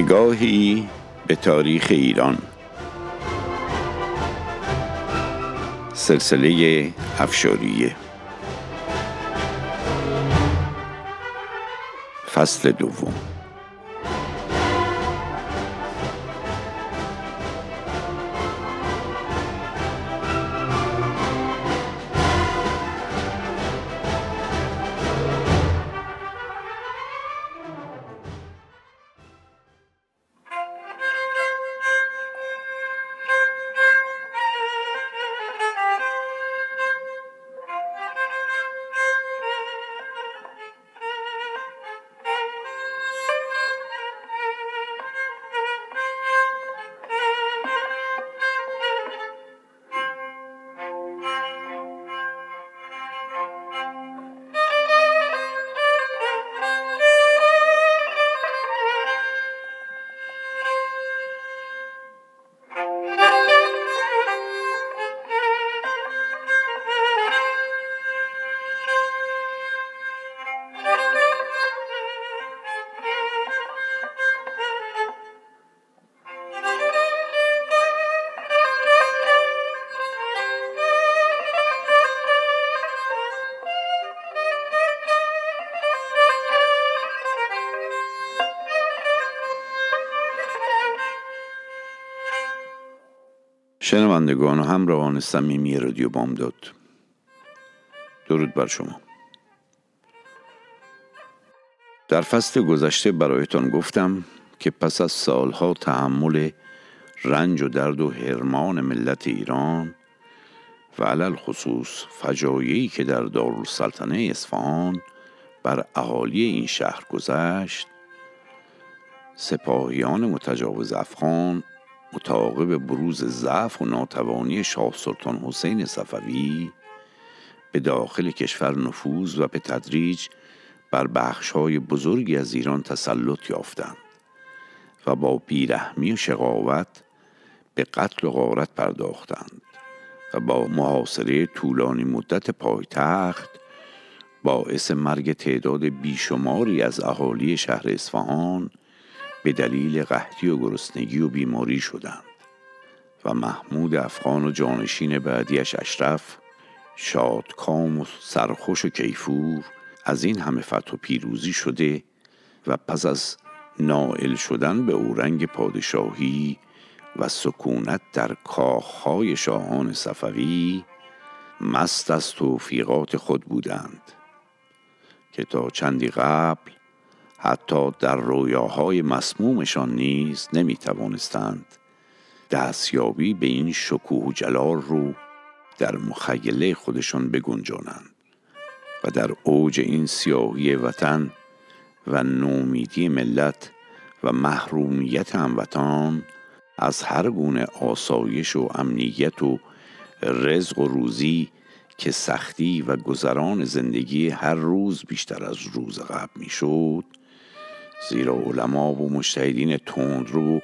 نگاهی به تاریخ ایران. سلسله افشاریه. فصل دوم. شنوندگان و همراهان صمیمی رادیو بامداد. درود بر شما. در فصل گذشته برایتان گفتم که پس از سالها تحمل رنج و درد و حرمان ملت ایران و علل خصوص فجایعی که در دارالسلطنه اصفهان بر اهالی این شهر گذشت سپاهیان متجاوز افغان متعاقب بروز ضعف و ناتوانی شاه سلطان حسین صفوی به داخل کشور نفوذ و به تدریج بر بخشهای بزرگی از ایران تسلط یافتند و با بیرحمی و شقاوت به قتل و غارت پرداختند و با محاصره طولانی مدت پایتخت باعث مرگ تعداد بیشماری از اهالی شهر اصفهان به دلیل قحطی و گرسنگی و بیماری شدند و محمود افغان و جانشین بعدیش اشرف شادکام و سرخوش و کیفور از این همه فتح و پیروزی شده و پس از نائل شدن به اورنگ پادشاهی و سکونت در کاخهای شاهان صفوی مست از توفیقات خود بودند که تا چندی قبل حتی در رویاهای مسمومشان نیز نمی توانستند دستیابی به این شکوه و جلال رو در مخیله خودشان بگنجانند و در اوج این سیاهی وطن و نومیدی ملت و محرومیت هموطان از هر گونه آسایش و امنیت و رزق و روزی که سختی و گذران زندگی هر روز بیشتر از روز قبل می‌شد زیرا علما و مشتهدین رو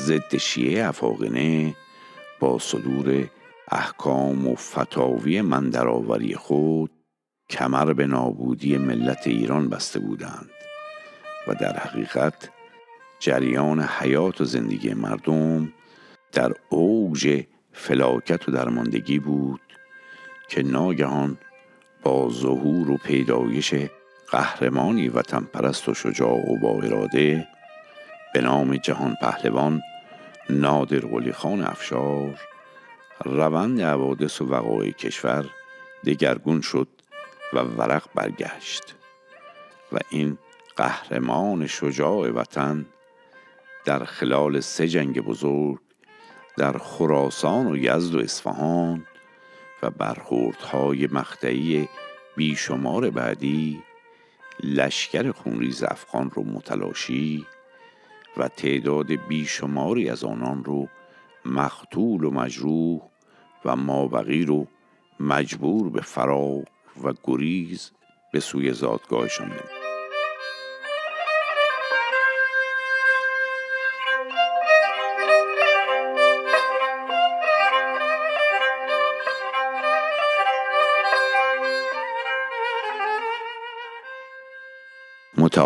ضد شیعه افاقنه با صدور احکام و فتاوی مندرآوری خود کمر به نابودی ملت ایران بسته بودند و در حقیقت جریان حیات و زندگی مردم در اوج فلاکت و درماندگی بود که ناگهان با ظهور و پیدایش قهرمانی و پرست و شجاع و با اراده به نام جهان پهلوان نادر قلی خان افشار روند حوادث و وقایع کشور دگرگون شد و ورق برگشت. و این قهرمان شجاع وطن در خلال سه جنگ بزرگ در خراسان و یزد و اصفهان و برخوردهای مقطعی بیشمار بعدی لشکر خونریز افغان رو متلاشی و تعداد بیشماری از آنان رو مقتول و مجروح و مابقی رو مجبور به فرار و گریز به سوی زادگاهشان نمود.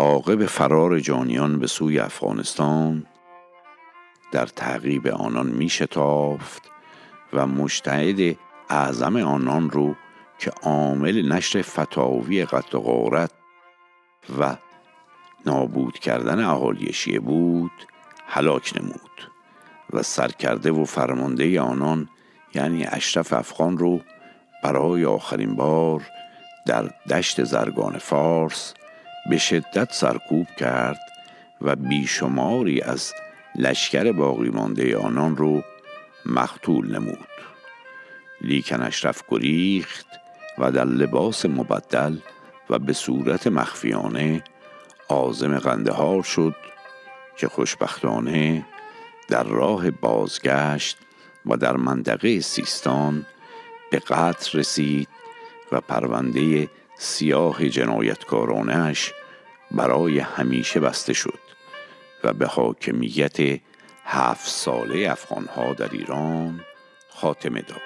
متعاقب فرار جانیان به سوی افغانستان در تعقیب آنان می شتافت و مشتهد اعظم آنان رو که عامل نشر فتاوی قتل و غارت و نابود کردن اهالی شیعه بود هلاک نمود و سرکرده و فرمانده آنان یعنی اشرف افغان رو برای آخرین بار در دشت زرگان فارس به شدت سرکوب کرد و بیشماری از لشکر باقی مانده آنان رو مقتول نمود. لیکن اشرف گریخت و در لباس مبدل و به صورت مخفیانه آزم قندهار شد که خوشبختانه در راه بازگشت و در منطقه سیستان به قتل رسید و پرونده سیاه جنایتکارانش برای همیشه بسته شد و به حاکمیت هفت ساله افغانها در ایران خاتمه داد.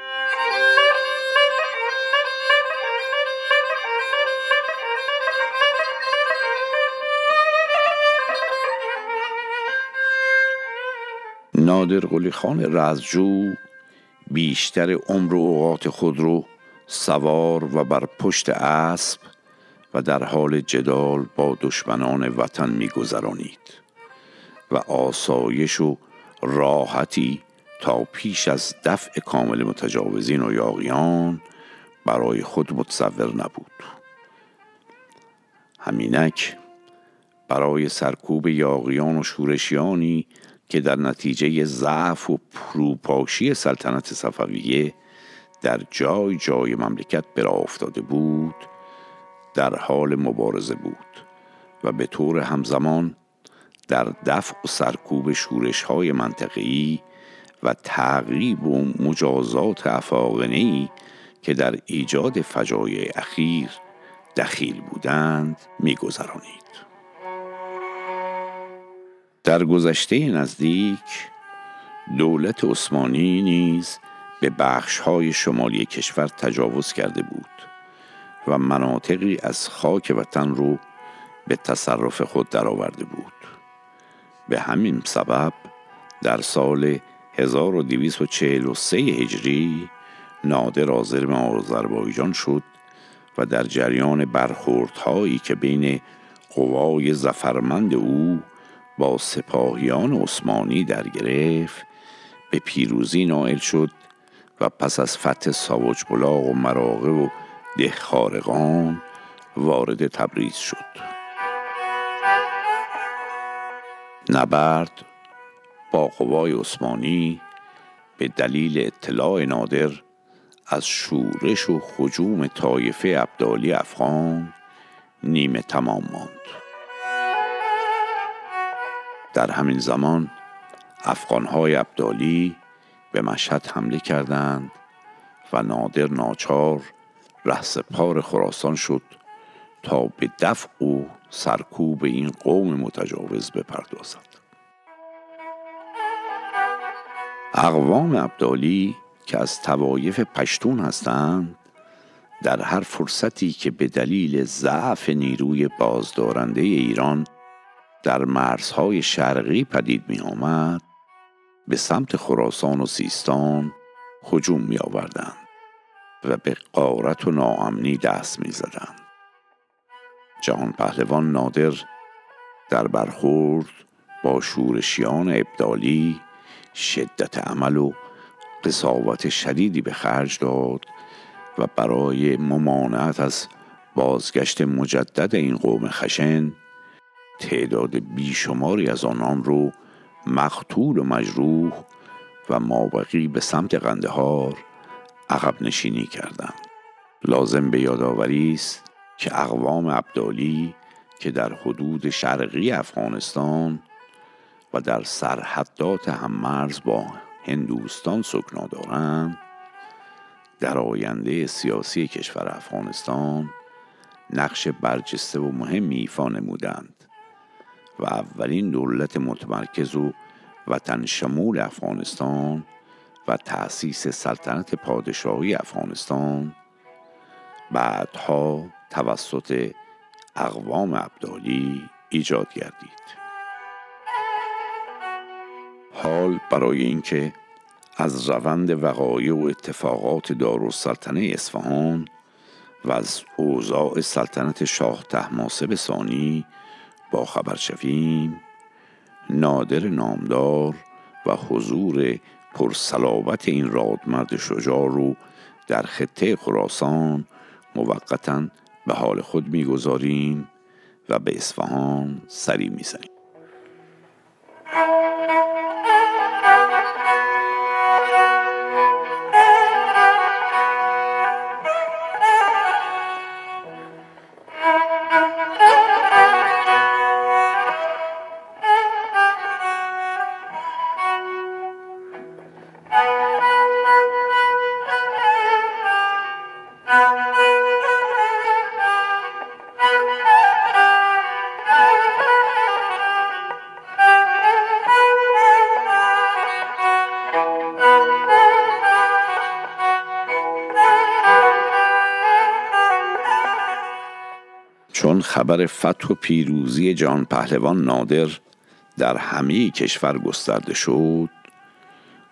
نادر قلی خان رزجو بیشتر عمر و اوقات خود رو سوار و بر پشت اسب و در حال جدال با دشمنان وطن میگذرانید و آسایش و راحتی تا پیش از دفع کامل متجاوزین و یاغیان برای خود متصور نبود. همینک برای سرکوب یاغیان و شورشیانی که در نتیجه ضعف و پروپاشی سلطنت صفویه در جای جای مملکت برا افتاده بود در حال مبارزه بود و به طور همزمان در دفع و سرکوب شورش های منطقی و تعقیب و مجازات افاقنهی که در ایجاد فجایع اخیر دخیل بودند میگذرانید. در گذشته نزدیک دولت عثمانی نیز به های شمالی کشور تجاوز کرده بود و مناطقی از خاک وطن رو به تصرف خود درآورده بود. به همین سبب در سال 1243 هجری نادر آزرم آذربایجان شد و در جریان برخوردهایی که بین قوای زفرمند او با سپاهیان عثمانی در گرفت به پیروزی نائل شد و پس از فتح ساوج بلاغ و مراغه و دهخارقان وارد تبریز شد. نبرد با قوای عثمانی به دلیل اطلاع نادر از شورش و خجوم طایفه ابدالی افغان نیمه تمام ماند. در همین زمان افغانهای ابدالی به مشهد حمله کردند و نادر ناچار رهسپار خراسان شد تا به دفع و سرکوب این قوم متجاوز بپردازد. اقوام ابدالی که از توایف پشتون هستند در هر فرصتی که به دلیل ضعف نیروی بازدارنده ایران در مرزهای شرقی پدید می آمد به سمت خراسان و سیستان هجوم می آوردند و به قارت و ناامنی دست می زدند. جهان پهلوان نادر در برخورد با شورشیان ابدالی شدت عمل و قصاوت شدیدی به خرج داد و برای ممانعت از بازگشت مجدد این قوم خشن تعداد بیشماری از آنان رو مقتول و مجروح و مابقی به سمت قندهار عقب نشینی کردند. لازم به یادآوری است که اقوام ابدالی که در حدود شرقی افغانستان و در سرحدات هممرز با هندوستان سکنا دارند در آینده سیاسی کشور افغانستان نقش برجسته و مهمی ایفا نمودند. و اولین دولت متمرکز و وطن شمول افغانستان و تأسیس سلطنت پادشاهی افغانستان. بعدها توسط اقوام عبدالی ایجاد گردید. حال برای اینکه از روند وقایع و اتفاقات دارالسلطنه اصفهان و از اوضاع سلطنت شاه تحماسب ثانی با خبر شویم نادر نامدار و حضور پرسلابت این رادمرد شجاع رو در خطه خراسان موقتا به حال خود می‌گذاریم و به اصفهان سری می‌زنیم. چون خبر فتح و پیروزی جان پهلوان نادر در همه کشور گسترده شد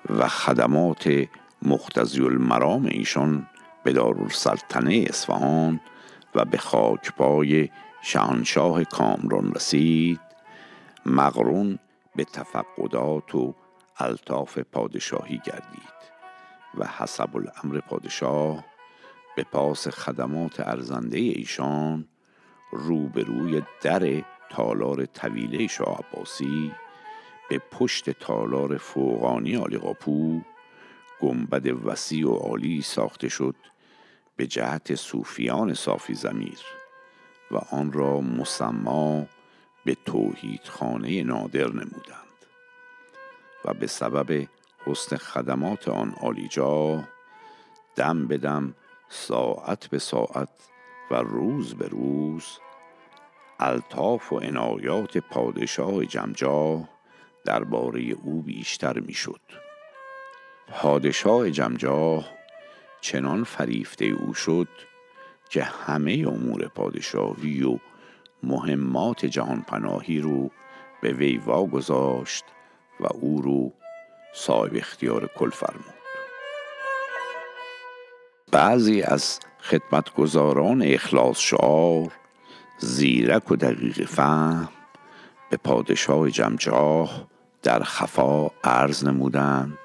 و خدمات مختزی المرام ایشان به دارالسلطنه اصفهان و به خاکپای شاهنشاه کامران رسید مقرون به تفقدات و الطاف پادشاهی گردید و حسب الامر پادشاه به پاس خدمات ارزنده ایشان روبروی در تالار طویله شاه عباسی به پشت تالار فوقانی آلی قاپو گنبد وسیع و عالی ساخته شد به جهت صوفیان صافی زمیر و آن را مسما به توحید خانه نادر نمودند. و به سبب حسن خدمات آن عالیجا دم به دم ساعت به ساعت و روز به روز الطاف و عنایات پادشاه جمجاه درباره او بیشتر می‌شد. پادشاه جمجاه چنان فریفته او شد که همه امور پادشاهی و مهمات جهان پناهی رو به وی واگذاشت و او رو صاحب اختیار کل فرمود. بعضی از خدمتگزاران اخلاص شعار زیرک و دقیق فهم به پادشاه جمجاه در خفا عرض نمودند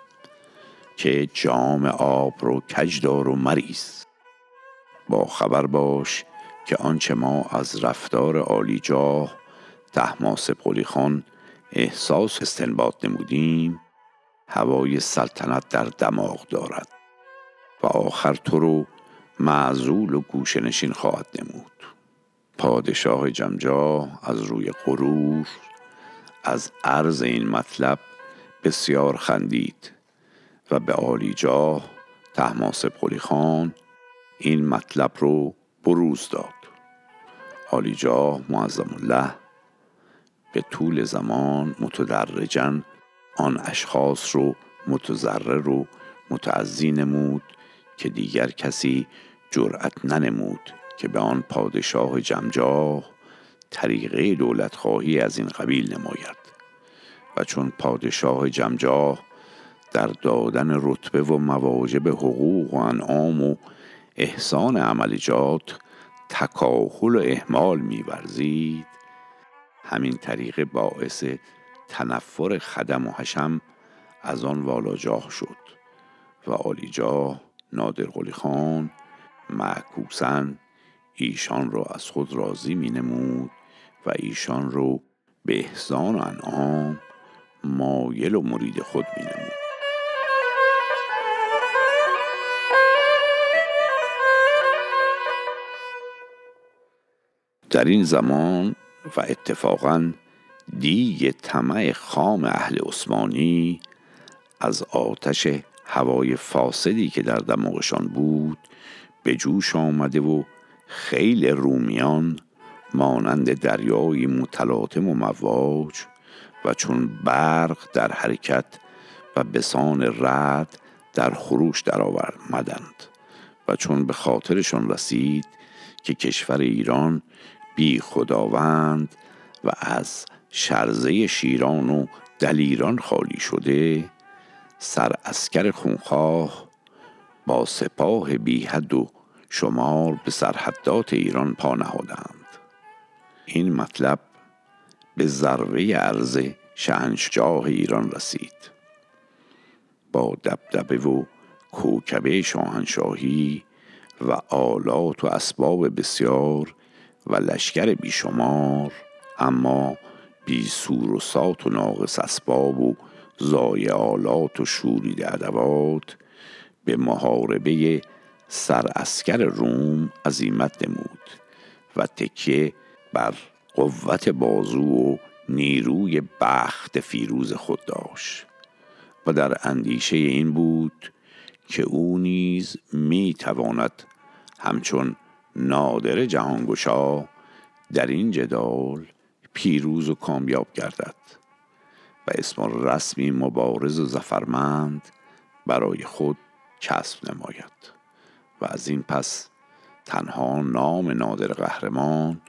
که جام آب رو کجدار و مریز با خبر باش که آنچه ما از رفتار عالیجاه تحماسب قلی خان احساس استنباط نمودیم هوای سلطنت در دماغ دارد. و آخر تو رو معزول و گوشنشین خواهد نمود. پادشاه جمجا از روی غرور از عرض این مطلب بسیار خندید و به عالیجاه تحماسب قلی خان این مطلب رو بروز داد. عالیجاه معظم الله به طول زمان متدرجا آن اشخاص رو متضرر رو متعزی نمود. که دیگر کسی جرأت ننمود که به آن پادشاه جمجاه طریقه دولت خواهی از این قبیل نماید. و چون پادشاه جمجاه در دادن رتبه و مواجب حقوق و انعام و احسان عملجات تکاهل و احمال میورزید همین طریقه باعث تنفر خدم و حشم از آن والاجاه شد و آلیجاه نادر قلی خان معکوسن ایشان را از خود راضی می نمود و ایشان رو به احسان و انعام مایل و مرید خود می نمود. در این زمان و اتفاقا دیگ طمع خام اهل عثمانی از آتش هوای فاسدی که در دماغشان بود به جوش آمده و خیل رومیان مانند دریای متلاطم و مواج و چون برق در حرکت و بسان رد در خروش درآمدند و چون به خاطرشان رسید که کشور ایران بی خداوند و از شرزه شیران و دلیران خالی شده سر اسکر خونخواه با سپاه بی حد و شمار به سرحدات ایران پا نهادند. این مطلب به ذروه عرض شهنشجاه ایران رسید. با دبدبه و کوکبه شاهنشاهی و آلات و اسباب بسیار و لشکر بیشمار اما بی سور و سات و ناقص اسباب و آلات و شورید ادوات به محاربه سر اسکر روم عظیمت نمود و تکیه بر قوت بازو و نیروی بخت فیروز خود داشت و در اندیشه این بود که او نیز می تواند همچون نادر جهانگشا در این جدال پیروز و کامیاب گردد. و اسم رسمی مبارز و زفرمند برای خود کسب نماید. و از این پس تنها نام نادر قهرمان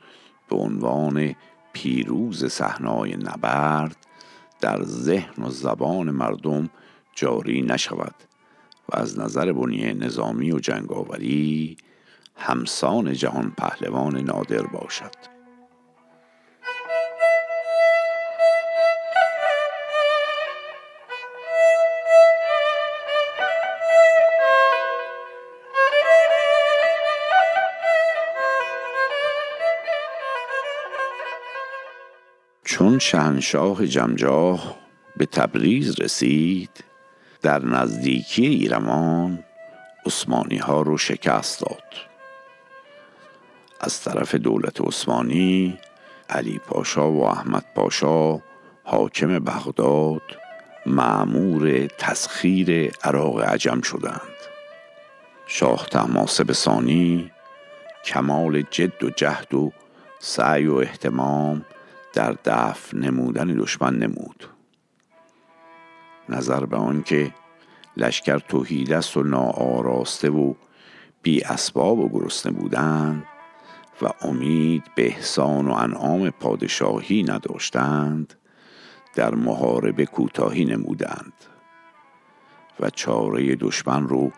به عنوان پیروز صحنای نبرد در ذهن و زبان مردم جاری نشود و از نظر بنیه نظامی و جنگاوری همسان جهان پهلوان نادر باشد. چون شهنشاه جمجاه به تبریز رسید. در نزدیکی ایرمان عثمانی ها رو شکست داد. از طرف دولت عثمانی علی پاشا و احمد پاشا حاکم بغداد معمور تسخیر عراق عجم شدند. شاه تماسب ثانی کمال جد و جهد و سعی و احتمام در دفع نمودن دشمن نمود. نظر به آنکه لشکر توهیده است و ناآراسته و بی اسباب و گرسنه بودند و امید به احسان و انعام پادشاهی نداشتند در محاربه کوتاهی نمودند و چاره دشمن رو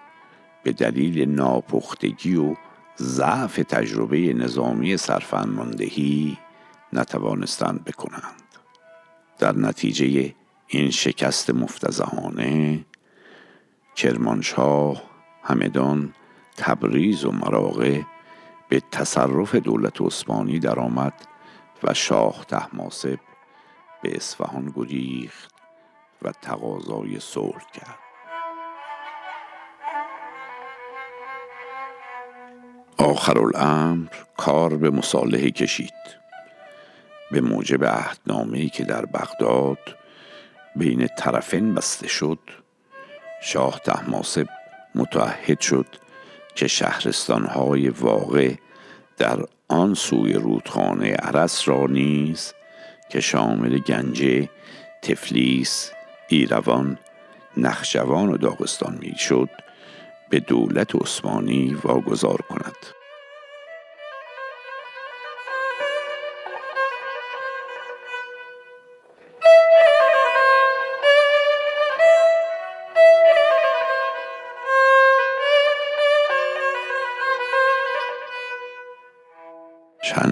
به دلیل ناپختگی و ضعف تجربه نظامی سرفنماندهی نتوانستند بکنند. در نتیجه این شکست مفتزهانه کرمانشاه همدان تبریز و مراغه به تصرف دولت عثمانی درآمد و شاه تحماسب به اصفهان گریخت و تقاضای صلح کرد. آخر الامر کار به مصالحه کشید. به موجب عهدنامه‌ای که در بغداد بین طرفین بسته شد شاه تحماسب متعهد شد که شهرستانهای واقع در آن سوی رودخانه عرس را نیز که شامل گنجه، تفلیس، ایروان، نخجوان و داغستان می شد به دولت عثمانی واگذار کند.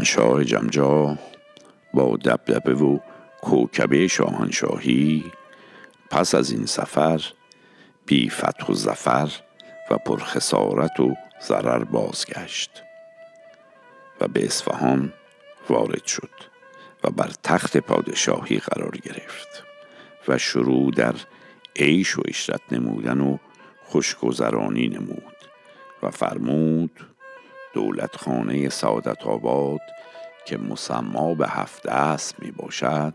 شهنشاه جمجا با دبدبه و کوکبه شاهنشاهی پس از این سفر بی فتح و زفر و پرخسارت و ضرر بازگشت و به اصفهان وارد شد و بر تخت پادشاهی قرار گرفت و شروع در عیش و اشرت نمودن و خوشگذرانی نمود و فرمود دولت خانه سعادت آباد که مسما به هفت دست می باشد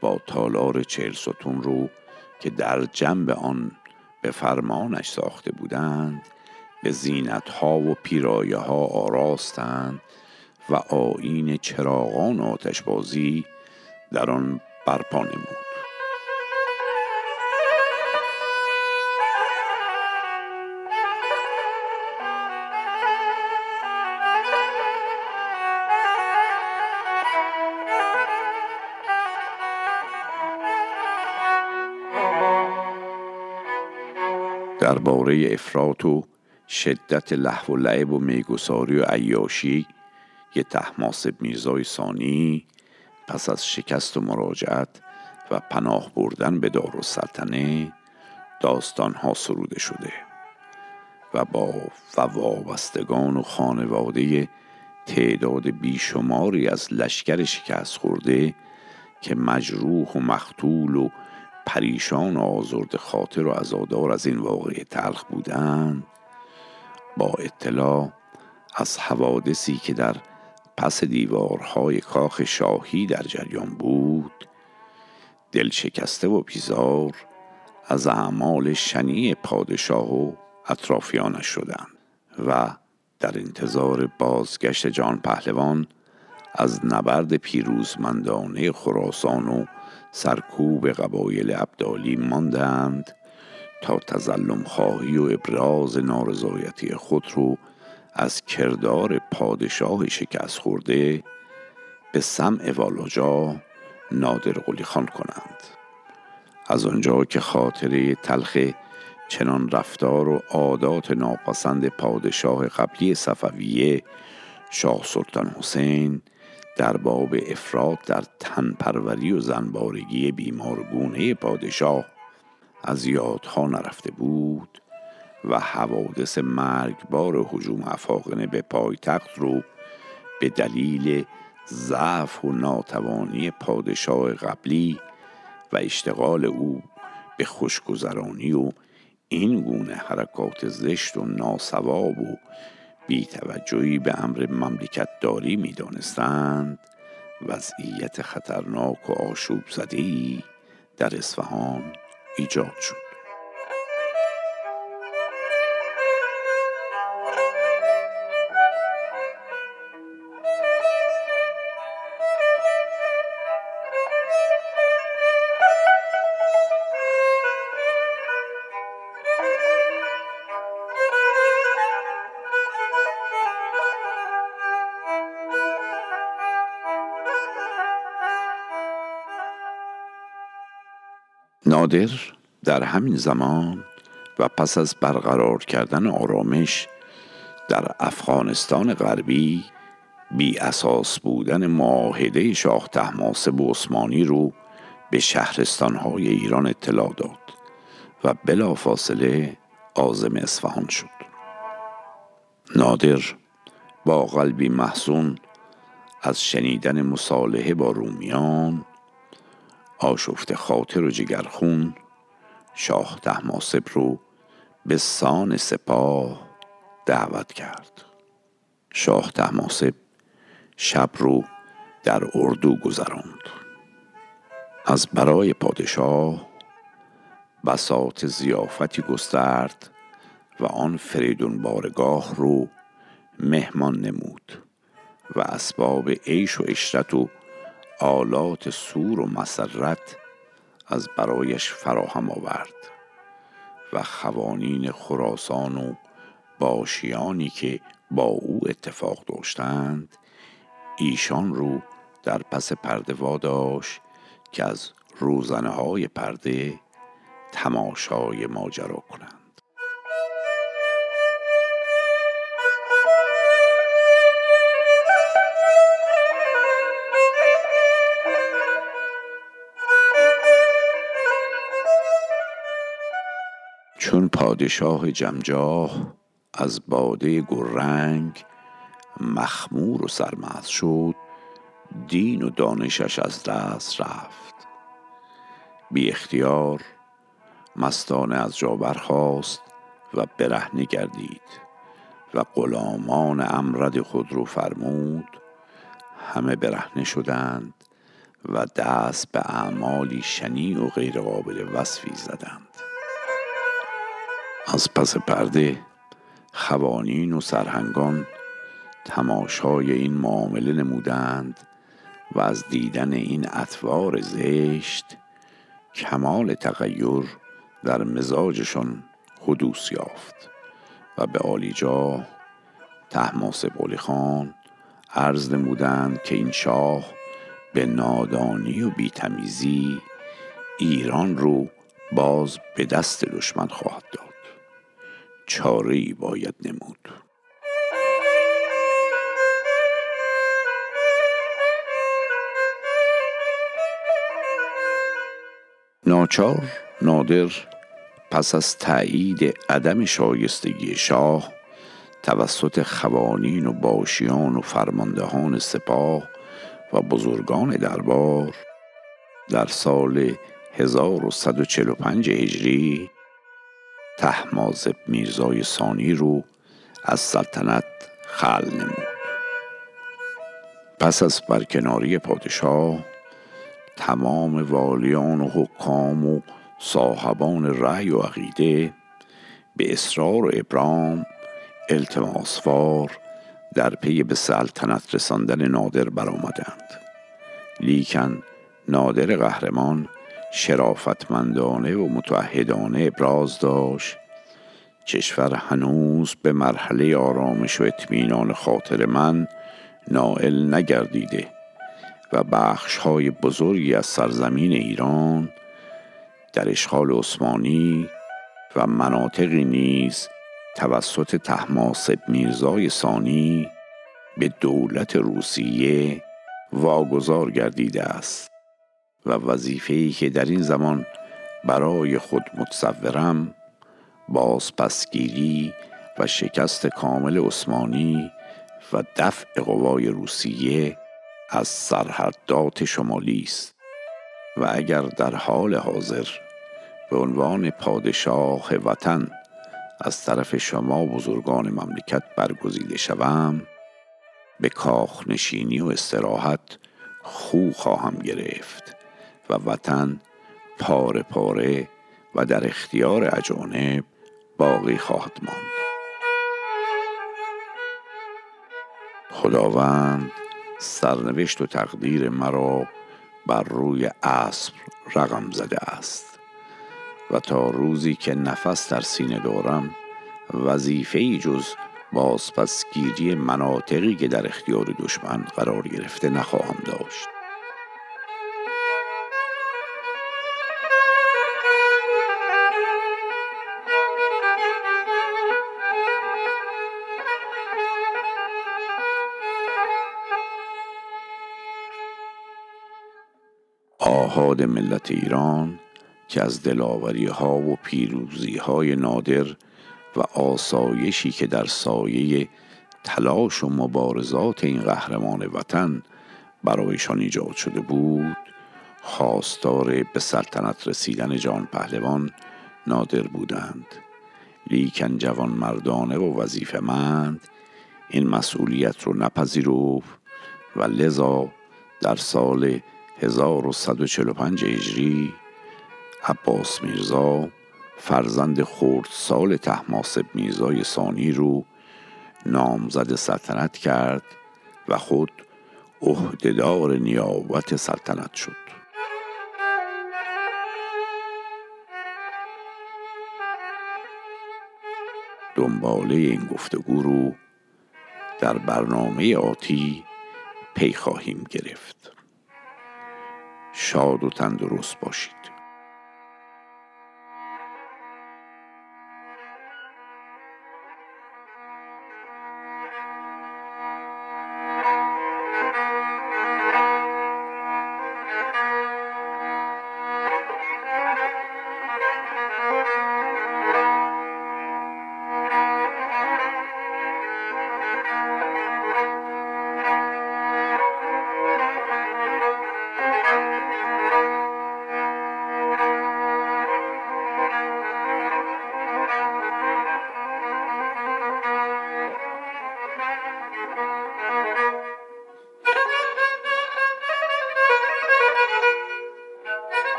با تالار چهل ستون رو که در جنب آن به فرمانش ساخته بودند به زینت ها و پیرایه ها آراستند و آین چراغان آتشبازی در آن برپا نمود. درباره افراط و شدت لحو و لعب و میگساری و عیاشی یه تحماسب میرزای ثانی پس از شکست و مراجعت و پناه بردن به دار داستان ها سروده شده و با وابستگان و خانواده تعداد بیشماری از لشکر شکست خورده که مجروح و مختول و پریشان و آزرد خاطر و ازادار از این واقعه تلخ بودند با اطلاع از حوادثی که در پس دیوارهای کاخ شاهی در جریان بود دل شکسته و بیزار از اعمال شنی پادشاه و اطرافیانش شدند و در انتظار بازگشت جان پهلوان از نبرد پیروزمندانه خراسان و سرکوب قبایل ابدالی ماندند تا تظلم خواهی و ابراز نارضایتی خود رو از کردار پادشاه شکست خورده به سمع والاجا نادر قلی خان کنند. از آنجا که خاطره تلخ چنان رفتار و عادات ناپسند پادشاه قبلی صفویه شاه سلطان حسین در باب افراد در تنپروری و زنبارگی بیمارگونه پادشاه از یادها نرفته بود و حوادث مرگبار حجوم افاقنه به پایتخت رو به دلیل ضعف و ناتوانی پادشاه قبلی و اشتغال او به خوشگذرانی و این گونه حرکات زشت و ناسواب و بیتوجهی به امر مملکت داری می دانستند. وضعیت خطرناک و آشوب زدهی در اصفهان ایجاد شد. نادر در همین زمان و پس از برقرار کردن آرامش در افغانستان غربی بی اساس بودن معاهده شاه تحماسب و عثمانی رو به شهرستانهای ایران اطلاع داد و بلافاصله آزم اصفهان شد. نادر با قلبی محزون از شنیدن مصالحه با رومیان آشفت خاطر و جگرخون شاه تحماسب رو به سان سپاه دعوت کرد. شاه تحماسب شب رو در اردو گذراند. از برای پادشاه بساط زیافتی گسترد و آن فریدون بارگاه رو مهمان نمود و اسباب عیش و اشرت و آلات سور و مسرت از برایش فراهم آورد و خوانین خراسان و باشیانی که با او اتفاق داشتند ایشان رو در پس پرده واداشت که از روزنه های پرده تماشای ماجرا کنند. پادشاه جمجاه از باده گررنگ مخمور و سرمست شد دین و دانشش از دست رفت. بی اختیار مستانه از جا برخاست و برهنه گردید و غلامان امرد خود رو فرمود. همه برهنه شدند و دست به اعمالی شنی و غیرقابل وصفی زدند. از پس پرده خوانین و سرهنگان تماشای این معامله نمودند و از دیدن این اطوار زشت کمال تغییر در مزاجشان حدوث یافت و به عالیجا تحماس بولی خان عرض نمودند که این شاه به نادانی و بیتمیزی ایران رو باز به دست دشمن خواهد داد. چاره ای باید نمود. ناچار نادر پس از تایید عدم شایستگی شاه توسط خوانین و باشیان و فرماندهان سپاه و بزرگان دربار در سال 1145 هجری تحمازب میرزای ثانی رو از سلطنت خل نمود. پس از برکناری پادشاه تمام والیان و حکام و صاحبان رأی و عقیده به اصرار ابرام التماسوار در پی به سلطنت رساندن نادر برآمدند. لیکن نادر قهرمان شرافتمندانه و متعهدانه ابراز داشت. کشور هنوز به مرحله آرامش و اطمینان خاطر من نائل نگردیده و بخش های بزرگی از سرزمین ایران در اشغال عثمانی و مناطقی نیز توسط تحماسب میرزای ثانی به دولت روسیه واگذار گردیده است. و وظیفه‌ای که در این زمان برای خود متصورم بازپسگیری و شکست کامل عثمانی و دفع قوای روسیه از سرحدات شمالی است. و اگر در حال حاضر به عنوان پادشاه وطن از طرف شما بزرگان مملکت برگزیده شوم به کاخ نشینی و استراحت خو خواهم گرفت. و وطن پاره پاره و در اختیار اجانب باقی خواهد ماند. خداوند سرنوشت و تقدیر مرا بر روی اسب رقم زده است و تا روزی که نفس در سینه دارم وظیفه ای جز بازپسگیری مناطقی که در اختیار دشمن قرار گرفته نخواهم داشت. آهاد ملت ایران که از دلاوری ها و پیروزی های نادر و آسایشی که در سایه تلاش و مبارزات این قهرمان وطن برایشان ایجاد شده بود خواستار به سلطنت رسیدن جان پهلوان نادر بودند. لیکن جوان مردانه و وظیفمند این مسئولیت رو نپذیرفت و لذا در سال 1145 هجری عباس میرزا فرزند خورد سال تحماسب میرزای ثانی رو نامزد سلطنت کرد و خود عهدهدار نیابت سلطنت شد. دنباله این گفتگو رو در برنامه آتی پی خواهیم گرفت. شاد و تندرست باشید.